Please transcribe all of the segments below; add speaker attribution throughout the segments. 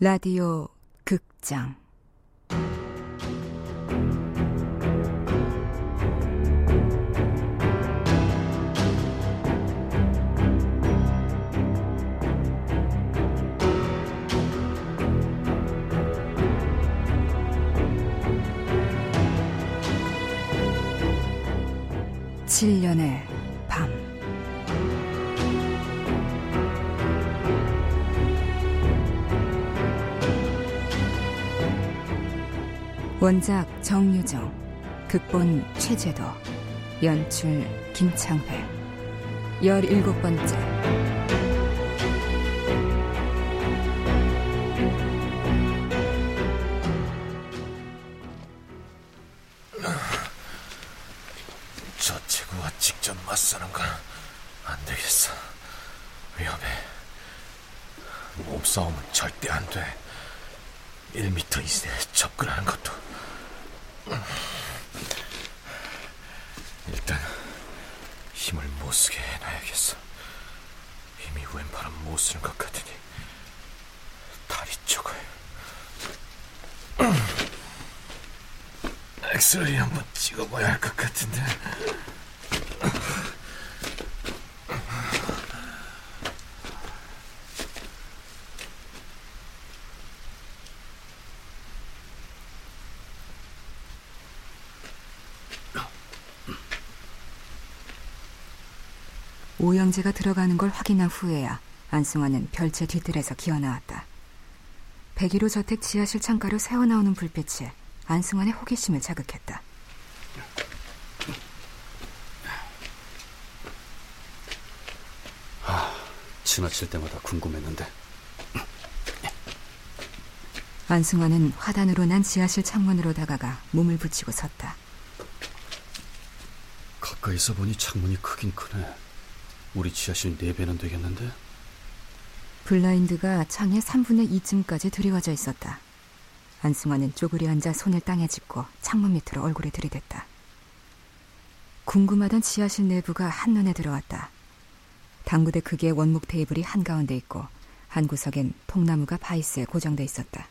Speaker 1: 라디오 극장. 칠년의 원작 정유정, 극본 최재도, 연출 김창회, 열일곱 번째.
Speaker 2: 못 쓰게 해놔야겠어. 힘이 왼팔은 못 쓰는 것 같으니 다리 쪽을. 엑스레이 한번 찍어봐야 할 것 같은데.
Speaker 1: 오영재가 들어가는 걸 확인한 후에야 안승환은 별채 뒤뜰에서 기어나왔다. 백일호 저택 지하실 창가로 새어나오는 불빛에 안승환의 호기심을 자극했다.
Speaker 3: 지나칠 때마다 궁금했는데
Speaker 1: 안승환은 화단으로 난 지하실 창문으로 다가가 몸을 붙이고 섰다.
Speaker 3: 가까이서 보니 창문이 크긴 크네. 우리 지하실 4배는 되겠는데?
Speaker 1: 블라인드가 창의 3분의 2쯤까지 들이워져 있었다. 안승환은 쪼그려 앉아 손을 땅에 짚고 창문 밑으로 얼굴을 들이댔다. 궁금하던 지하실 내부가 한눈에 들어왔다. 당구대 크기의 원목 테이블이 한가운데 있고 한 구석엔 통나무가 바이스에 고정돼 있었다.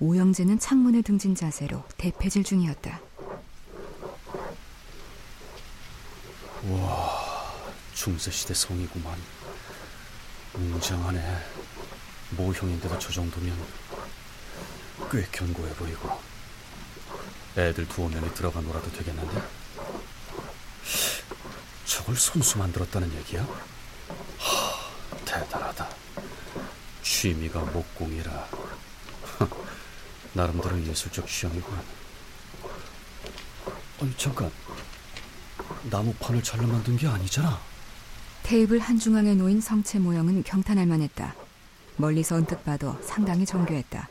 Speaker 1: 오영재는 창문에 등진 자세로 대패질 중이었다.
Speaker 3: 중세시대 성이구만. 웅장하네. 모형인데도 저 정도면 꽤 견고해 보이고. 애들 두어 명이 들어가 놀아도 되겠는데? 저걸 손수 만들었다는 얘기야? 하, 대단하다. 취미가 목공이라. 나름대로 예술적 취향이군. 아니, 잠깐. 나무판을 잘라 만든 게 아니잖아.
Speaker 1: 테이블 한중앙에 놓인 성체 모형은 경탄할 만했다. 멀리서 언뜻 봐도 상당히 정교했다.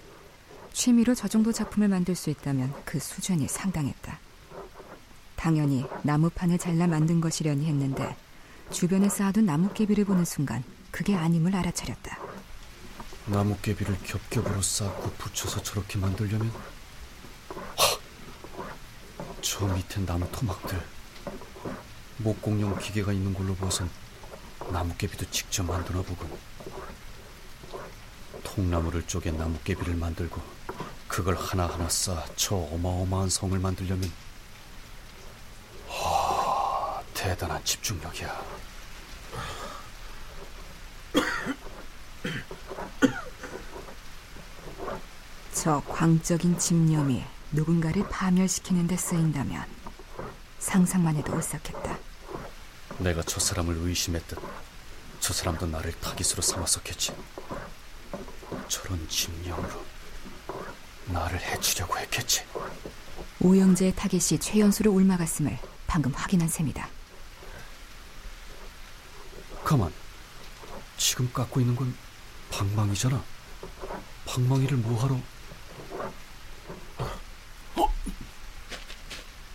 Speaker 1: 취미로 저 정도 작품을 만들 수 있다면 그 수준이 상당했다. 당연히 나무판을 잘라 만든 것이려니 했는데 주변에 쌓아둔 나뭇개비를 보는 순간 그게 아님을 알아차렸다.
Speaker 3: 나뭇개비를 겹겹으로 쌓고 붙여서 저렇게 만들려면 하! 저 밑에 나무 토막들 목공용 기계가 있는 걸로 봐선 나뭇개비도 직접 만드나 보군 통나무를 쪼개 나뭇개비를 만들고 그걸 하나하나 쌓아 저 어마어마한 성을 만들려면 하, 대단한 집중력이야
Speaker 1: 저 광적인 집념이 누군가를 파멸시키는 데 쓰인다면 상상만 해도 오싹했다.
Speaker 3: 내가 저 사람을 의심했듯 저 사람도 나를 타깃으로 삼았었겠지. 저런 집념으로 나를 해치려고 했겠지.
Speaker 1: 오영재의 타겟이 최연수를 옮아갔음을 방금 확인한 셈이다.
Speaker 3: 가만. 지금 깎고 있는 건 방망이잖아. 방망이를 뭐하러?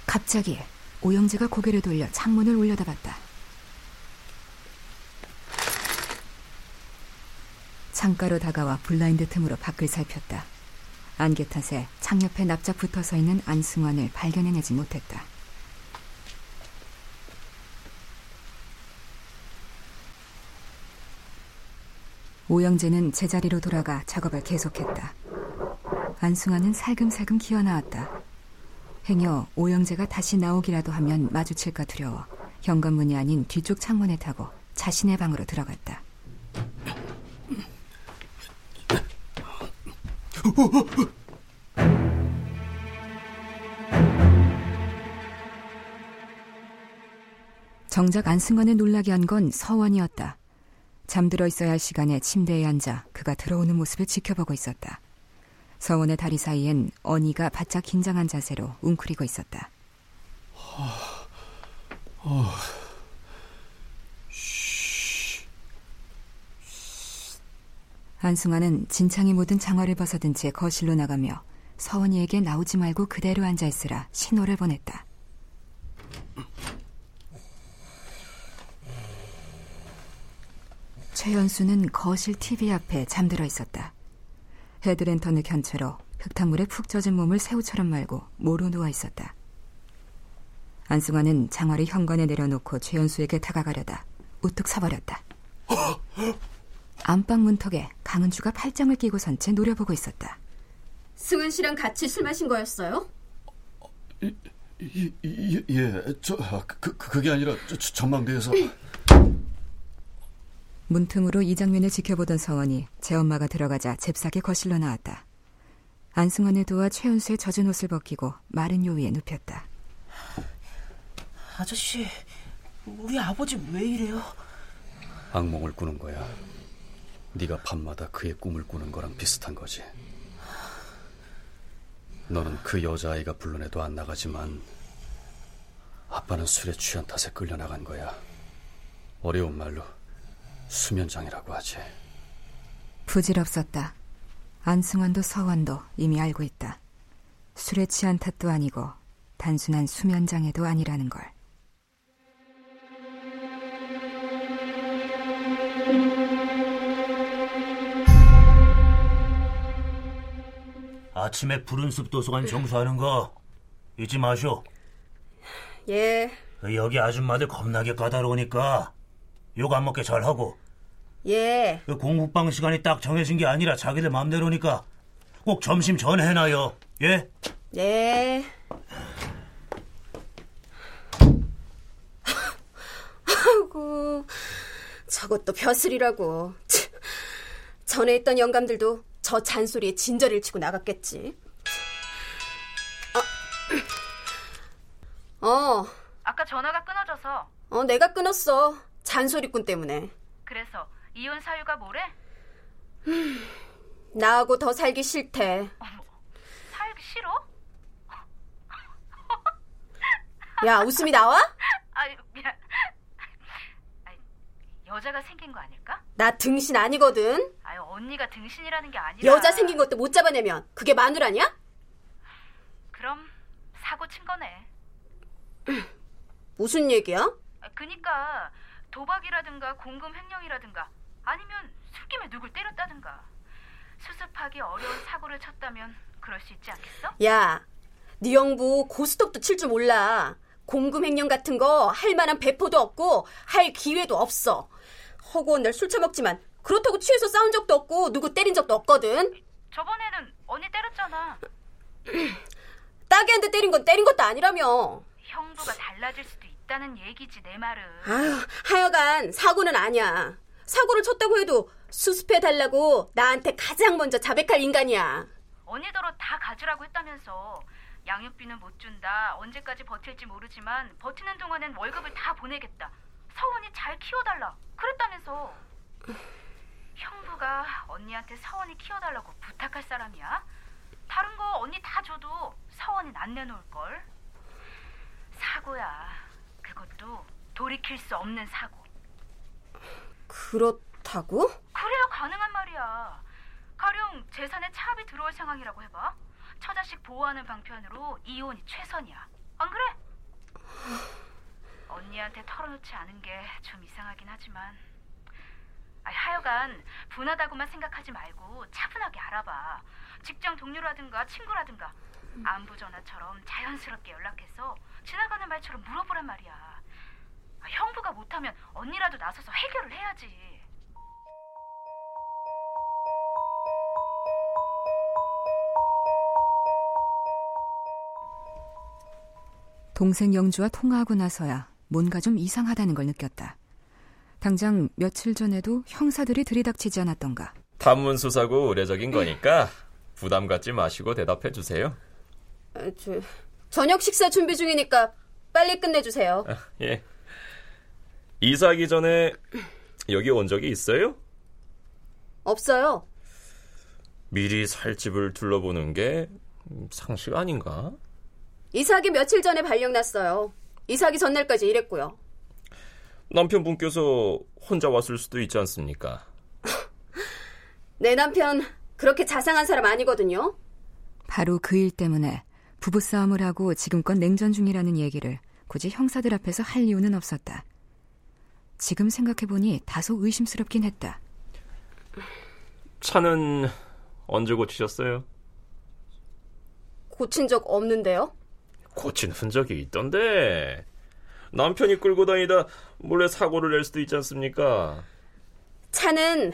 Speaker 1: 갑자기 오영재가 고개를 돌려 창문을 올려다봤다. 창가로 다가와 블라인드 틈으로 밖을 살폈다. 안개 탓에 창 옆에 납작 붙어 서 있는 안승환을 발견해내지 못했다. 오영재는 제자리로 돌아가 작업을 계속했다. 안승환은 살금살금 기어나왔다. 행여 오영재가 다시 나오기라도 하면 마주칠까 두려워 현관문이 아닌 뒤쪽 창문에 타고 자신의 방으로 들어갔다. 정작 안승환을 놀라게 한 건 서원이었다. 잠들어 있어야 할 시간에 침대에 앉아 그가 들어오는 모습을 지켜보고 있었다. 서원의 다리 사이엔 언니가 바짝 긴장한 자세로 웅크리고 있었다. 안승환은 진창이 묻은 장화를 벗어든 채 거실로 나가며 서원이에게 나오지 말고 그대로 앉아 있으라 신호를 보냈다. 최연수는 거실 TV 앞에 잠들어 있었다. 헤드랜턴을 켠 채로 흙탕물에 푹 젖은 몸을 새우처럼 말고 모로 누워 있었다. 안승환은 장화를 현관에 내려놓고 최연수에게 다가가려다 우뚝 서버렸다. 안방 문턱에 강은주가 팔짱을 끼고 선 채 노려보고 있었다.
Speaker 4: 승은 씨랑 같이 술 마신 거였어요?
Speaker 3: 예, 예, 예, 저 그, 그 그게 아니라 저, 전망대에서
Speaker 1: 문틈으로 이 장면을 지켜보던 서원이 제 엄마가 들어가자 잽싸게 거실로 나왔다. 안승환을 도와 최은수의 젖은 옷을 벗기고 마른 요위에 눕혔다.
Speaker 5: 아저씨, 우리 아버지 왜 이래요?
Speaker 3: 악몽을 꾸는 거야. 네가 밤마다 그의 꿈을 꾸는 거랑 비슷한 거지. 너는 그 여자아이가 불러내도 안 나가지만 아빠는 술에 취한 탓에 끌려나간 거야. 어려운 말로 수면장이라고 하지.
Speaker 1: 부질없었다. 안승환도 서원도 이미 알고 있다. 술에 취한 탓도 아니고 단순한 수면장애도 아니라는 걸.
Speaker 6: 아침에 푸른숲 도서관 정수하는 거 잊지 마쇼.
Speaker 4: 예,
Speaker 6: 여기 아줌마들 겁나게 까다로우니까 욕 안 먹게 잘하고
Speaker 4: 예.
Speaker 6: 그 공부방 시간이 딱 정해진 게 아니라 자기들 맘대로니까 꼭 점심 전에 해놔요. 예?
Speaker 4: 네. 아이고, 저것도 벼슬이라고. 치, 전에 있던 영감들도 저 잔소리에 진저리를 치고 나갔겠지. 어, 어,
Speaker 7: 아까 전화가 끊어져서
Speaker 4: 어, 내가 끊었어. 잔소리꾼 때문에.
Speaker 7: 그래서 이혼 사유가 뭐래?
Speaker 4: 나하고 더 살기 싫대.
Speaker 7: 살기 싫어?
Speaker 4: 야, 웃음이 나와?
Speaker 7: 아유 미안. 아이, 여자가 생긴 거 아닐까?
Speaker 4: 나 등신 아니거든.
Speaker 7: 아유 언니가 등신이라는 게 아니라
Speaker 4: 여자 생긴 것도 못 잡아내면 그게 마누 라냐?
Speaker 7: 그럼 사고 친 거네.
Speaker 4: 무슨 얘기야?
Speaker 7: 아, 그니까 도박이라든가 공금 횡령이라든가 아니면 술김에 누굴 때렸다든가 수습하기 어려운 사고를 쳤다면 그럴 수 있지 않겠어?
Speaker 4: 야, 네 형부 고스톱도 칠 줄 몰라. 공금 횡령 같은 거 할 만한 배포도 없고 할 기회도 없어. 허구한 날술 처먹지만 그렇다고 취해서 싸운 적도 없고 누구 때린 적도 없거든.
Speaker 7: 저번에는 언니 때렸잖아.
Speaker 4: 따개한테 때린 건 때린 것도 아니라며.
Speaker 7: 형부가 달라질 수도 있다는 얘기지 내 말은.
Speaker 4: 아유, 하여간 사고는 아니야. 사고를 쳤다고 해도 수습해 달라고 나한테 가장 먼저 자백할 인간이야.
Speaker 7: 언니더러 다 가지라고 했다면서 양육비는 못 준다. 언제까지 버틸지 모르지만 버티는 동안엔 월급을 다 보내겠다. 서원이 잘 키워달라. 그랬다면서. 형부가 언니한테 서원이 키워달라고 부탁할 사람이야? 다른 거 언니 다 줘도 서원이 안 내놓을 걸. 사고야. 그것도 돌이킬 수 없는 사고.
Speaker 4: 그렇다고?
Speaker 7: 그래야 가능한 말이야. 가령 재산에 차압이 들어올 상황이라고 해봐. 처자식 보호하는 방편으로 이혼이 최선이야. 안 그래? 언니한테 털어놓지 않은 게 좀 이상하긴 하지만 아니, 하여간 분하다고만 생각하지 말고 차분하게 알아봐. 직장 동료라든가 친구라든가 안부 전화처럼 자연스럽게 연락해서 지나가는 말처럼 물어보란 말이야. 아, 형부가 못하면 언니라도 나서서 해결을 해야지.
Speaker 1: 동생 영주와 통화하고 나서야 뭔가 좀 이상하다는 걸 느꼈다. 당장 며칠 전에도 형사들이 들이닥치지 않았던가.
Speaker 2: 탐문 수사고 의례적인 거니까 부담 갖지 마시고 대답해 주세요.
Speaker 4: 아, 저, 저녁 식사 준비 중이니까 빨리 끝내주세요.
Speaker 2: 아, 예. 이사하기 전에 여기 온 적이 있어요?
Speaker 4: 없어요.
Speaker 2: 미리 살 집을 둘러보는 게 상식 아닌가?
Speaker 4: 이사하기 며칠 전에 발령 났어요. 이사하기 전날까지 일했고요.
Speaker 2: 남편분께서 혼자 왔을 수도 있지 않습니까?
Speaker 4: 내 남편 그렇게 자상한 사람 아니거든요.
Speaker 1: 바로 그 일 때문에 부부싸움을 하고 지금껏 냉전 중이라는 얘기를 굳이 형사들 앞에서 할 이유는 없었다. 지금 생각해보니 다소 의심스럽긴 했다.
Speaker 2: 차는 언제 고치셨어요?
Speaker 4: 고친 적 없는데요?
Speaker 2: 고친 흔적이 있던데 남편이 끌고 다니다 몰래 사고를 낼 수도 있지 않습니까?
Speaker 4: 차는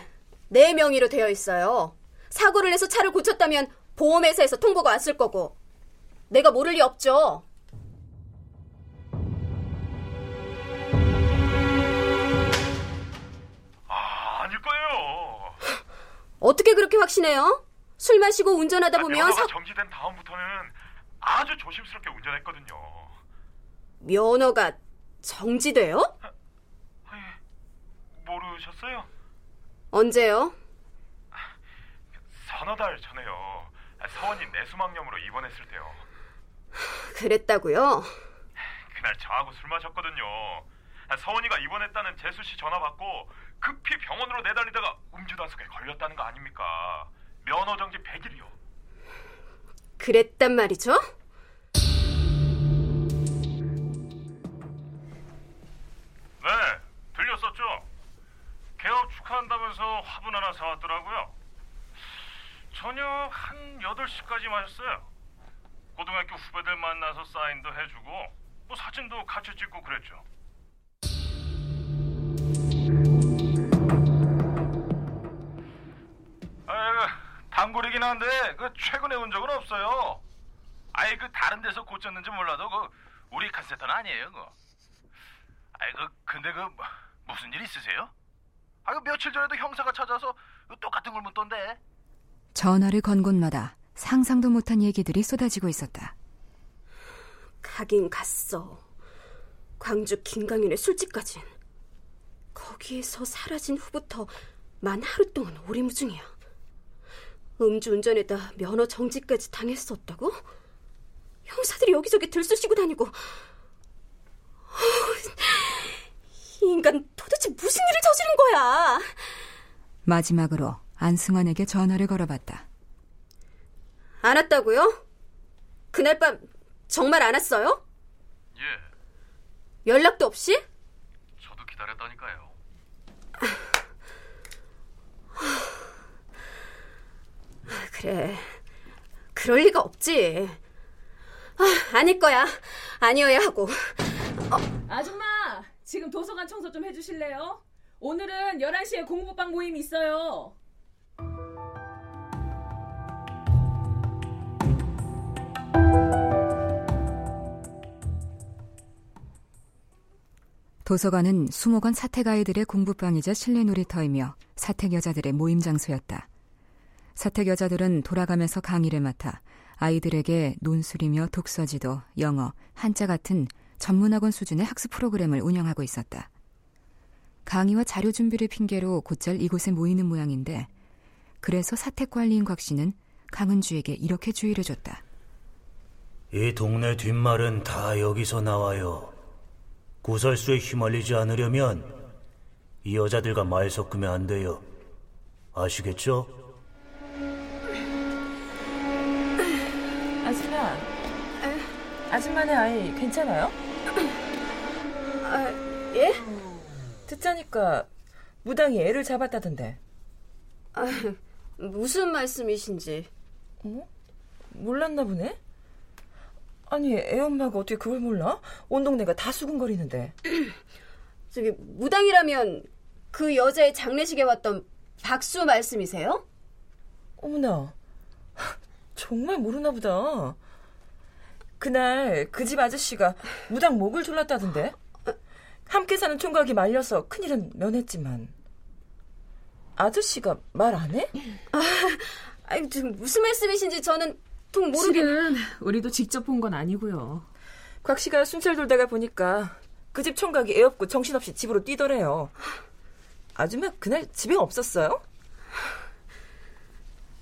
Speaker 4: 내 명의로 되어 있어요. 사고를 내서 차를 고쳤다면 보험회사에서 통보가 왔을 거고 내가 모를 리 없죠.
Speaker 8: 아, 아닐 거예요.
Speaker 4: 어떻게 그렇게 확신해요? 술 마시고 운전하다 보면
Speaker 8: 면허가
Speaker 4: 사...
Speaker 8: 정지된 다음부터는 아주 조심스럽게 운전했거든요.
Speaker 4: 면허가 정지돼요?
Speaker 8: 모르셨어요?
Speaker 4: 언제요?
Speaker 8: 서너 달 전에요. 서원이 뇌수막염으로 입원했을 때요.
Speaker 4: 그랬다고요?
Speaker 8: 그날 저하고 술 마셨거든요. 서원이가 입원했다는 재수 씨 전화 받고 급히 병원으로 내달리다가 음주 단속에 걸렸다는 거 아닙니까? 면허 정지 100일이요.
Speaker 4: 그랬단 말이죠?
Speaker 8: 네, 들렸었죠? 개업 축하한다면서 화분 하나 사왔더라고요. 저녁 한 8시까지 마셨어요. 고등학교 후배들 만나서 사인도 해주고 뭐 사진도 같이 찍고 그랬죠. 단골이긴 한데 그 최근에 온 적은 없어요. 아예 그 다른 데서 고쳤는지 몰라도 그 우리 카세터는 아니에요, 그. 아이 그 근데 그 뭐, 무슨 일 있으세요? 아, 그 며칠 전에도 형사가 찾아서 그 똑같은 걸 묻던데.
Speaker 1: 전화를 건 곳마다 상상도 못한 얘기들이 쏟아지고 있었다.
Speaker 4: 가긴 갔어. 광주 김강윤의 술집까진. 거기에서 사라진 후부터 만 하루 동안 오리무중이야. 음주운전에다 면허 정지까지 당했었다고? 형사들이 여기저기 들쑤시고 다니고. 이 인간 도대체 무슨 일을 저지른 거야?
Speaker 1: 마지막으로 안승환에게 전화를 걸어봤다.
Speaker 4: 안 왔다고요? 그날 밤 정말 안 왔어요?
Speaker 8: 예,
Speaker 4: 연락도 없이?
Speaker 8: 저도 기다렸다니까요.
Speaker 4: 그래. 그럴 리가 없지. 아, 아닐 거야. 아니어야 하고.
Speaker 5: 아줌마, 지금 도서관 청소 좀 해주실래요? 오늘은 11시에 공부방 모임 있어요.
Speaker 1: 도서관은 수목원 사택 아이들의 공부방이자 실내 놀이터이며 사택 여자들의 모임 장소였다. 사택 여자들은 돌아가면서 강의를 맡아 아이들에게 논술이며 독서지도, 영어, 한자 같은 전문학원 수준의 학습 프로그램을 운영하고 있었다. 강의와 자료 준비를 핑계로 곧잘 이곳에 모이는 모양인데 그래서 사택 관리인 곽 씨는 강은주에게 이렇게 주의를 줬다.
Speaker 6: 이 동네 뒷말은 다 여기서 나와요. 구설수에 휘말리지 않으려면 이 여자들과 말 섞으면 안 돼요. 아시겠죠?
Speaker 5: 아줌마, 아줌마네 아이 괜찮아요?
Speaker 4: 아, 예?
Speaker 5: 듣자니까 무당이 애를 잡았다던데.
Speaker 4: 아, 무슨 말씀이신지.
Speaker 5: 어? 몰랐나 보네? 아니, 애 엄마가 어떻게 그걸 몰라? 온 동네가 다 수근거리는데.
Speaker 4: 저기 무당이라면 그 여자의 장례식에 왔던 박수 말씀이세요?
Speaker 5: 어머나, 정말 모르나 보다. 그날 그 집 아저씨가 무당 목을 졸랐다던데. 함께 사는 총각이 말려서 큰일은 면했지만 아저씨가 말 안 해?
Speaker 4: 아, 아니, 지금 무슨 말씀이신지 저는 통 모르게.
Speaker 9: 실은 우리도 직접 본 건 아니고요.
Speaker 5: 곽 씨가 순찰 돌다가 보니까 그 집 총각이 애 없고 정신없이 집으로 뛰더래요. 아줌마 그날 집에 없었어요?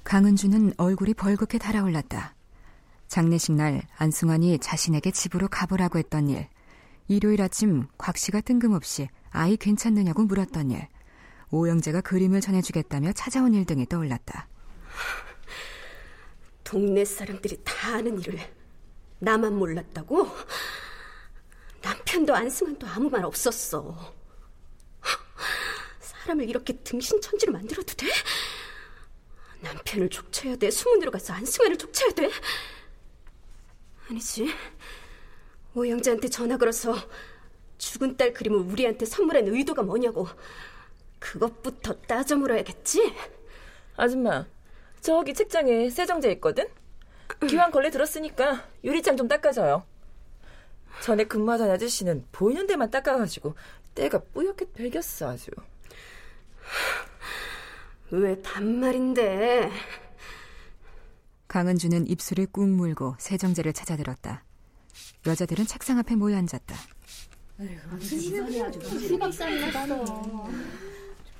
Speaker 1: 강은주는 얼굴이 벌겋게 달아올랐다. 장례식 날 안승환이 자신에게 집으로 가보라고 했던 일, 일요일 아침 곽 씨가 뜬금없이 아이 괜찮느냐고 물었던 일, 오영재가 그림을 전해주겠다며 찾아온 일 등이 떠올랐다.
Speaker 4: 동네 사람들이 다 아는 일을 나만 몰랐다고? 남편도 안승환도 아무 말 없었어. 사람을 이렇게 등신천지로 만들어도 돼? 남편을 족쳐야 돼? 수문으로 가서 안승환을 족쳐야 돼? 아니지. 오영재한테 전화 걸어서 죽은 딸 그림을 우리한테 선물한 의도가 뭐냐고 그것부터 따져 물어야겠지?
Speaker 5: 아줌마, 저기 책장에 세정제 있거든? 기왕 걸레 들었으니까 유리창 좀 닦아줘요. 전에 근무하던 아저씨는 보이는 데만 닦아가지고 때가 뿌옇게 배겼어 아주.
Speaker 4: 왜 반말인데?
Speaker 1: 강은주는 입술을 꾹 물고 세정제를 찾아들었다. 여자들은 책상 앞에 모여 앉았다.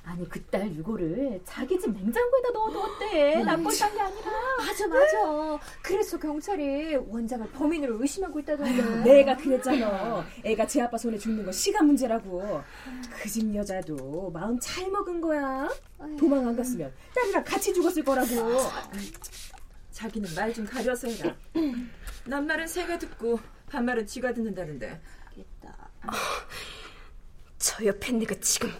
Speaker 10: 아니 그 딸 유고를 자기 집 냉장고에다 넣어두었대. 납골 딴게 아니라. 맞아 맞아. 그래서 경찰이 원장을 범인으로 의심하고 있다던데. 내가 그랬잖아. 애가 제 아빠 손에 죽는 건 시간 문제라고. 그 집 여자도 마음 잘 먹은 거야. 도망 안 갔으면 딸이랑 같이 죽었을 거라고.
Speaker 5: 자기는 말 좀 가려서 해라. 남말은 새가 듣고 반말은 쥐가 듣는다는데.
Speaker 4: 어, 저 옆에 내가 지금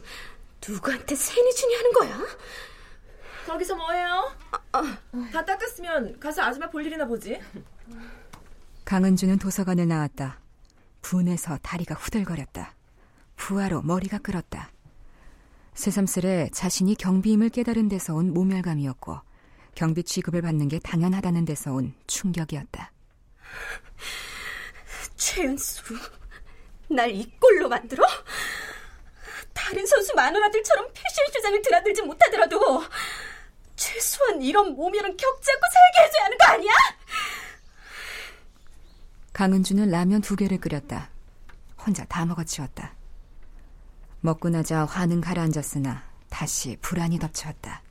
Speaker 4: 누구한테 세니준이 하는 거야?
Speaker 5: 거기서 뭐해요? 다 닦았으면 가서 아줌마 볼 일이나 보지.
Speaker 1: 강은주는 도서관을 나왔다. 분해서 다리가 후들거렸다. 부하로 머리가 끓었다. 새삼스레 자신이 경비임을 깨달은 데서 온 모멸감이었고 경비 취급을 받는 게 당연하다는 데서 온 충격이었다.
Speaker 4: 최연수, 날 이 꼴로 만들어? 다른 선수 마누라들처럼 패션 주장을 드나들지 못하더라도 최소한 이런 몸이랑 격잡고 살게 해줘야 하는 거 아니야?
Speaker 1: 강은주는 라면 두 개를 끓였다. 혼자 다 먹어치웠다. 먹고 나자 화는 가라앉았으나 다시 불안이 덮쳤다.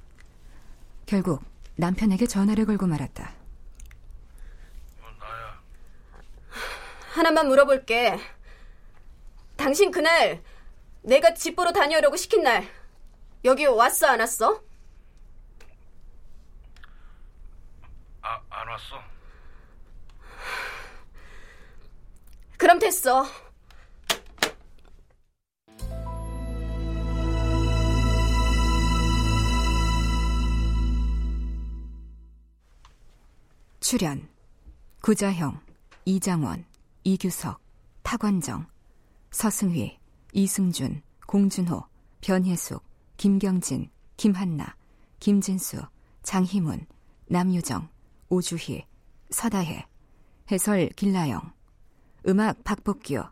Speaker 1: 결국 남편에게 전화를 걸고 말았다.
Speaker 4: 하나만 물어볼게. 당신 그날 내가 집 보러 다녀오려고 시킨 날 여기 왔어 안 왔어?
Speaker 8: 아, 안 왔어.
Speaker 4: 그럼 됐어.
Speaker 1: 출연 구자형, 이장원, 이규석, 타관정, 서승휘, 이승준, 공준호, 변혜숙, 김경진, 김한나, 김진수, 장희문, 남유정, 오주희, 서다혜, 해설 길라영, 음악 박복규,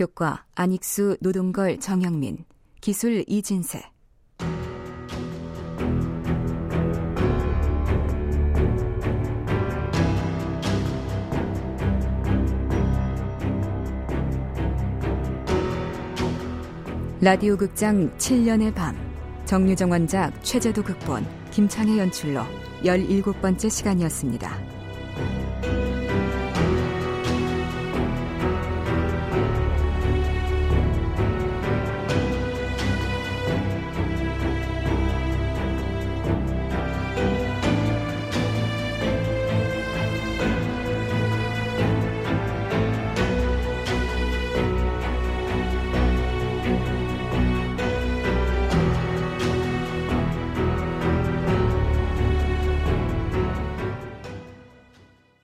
Speaker 1: 효과 안익수, 노동걸, 정영민, 기술 이진세. 라디오 극장 7년의 밤 정유정 원작 최재도 극본 김창의 연출로 17번째 시간이었습니다.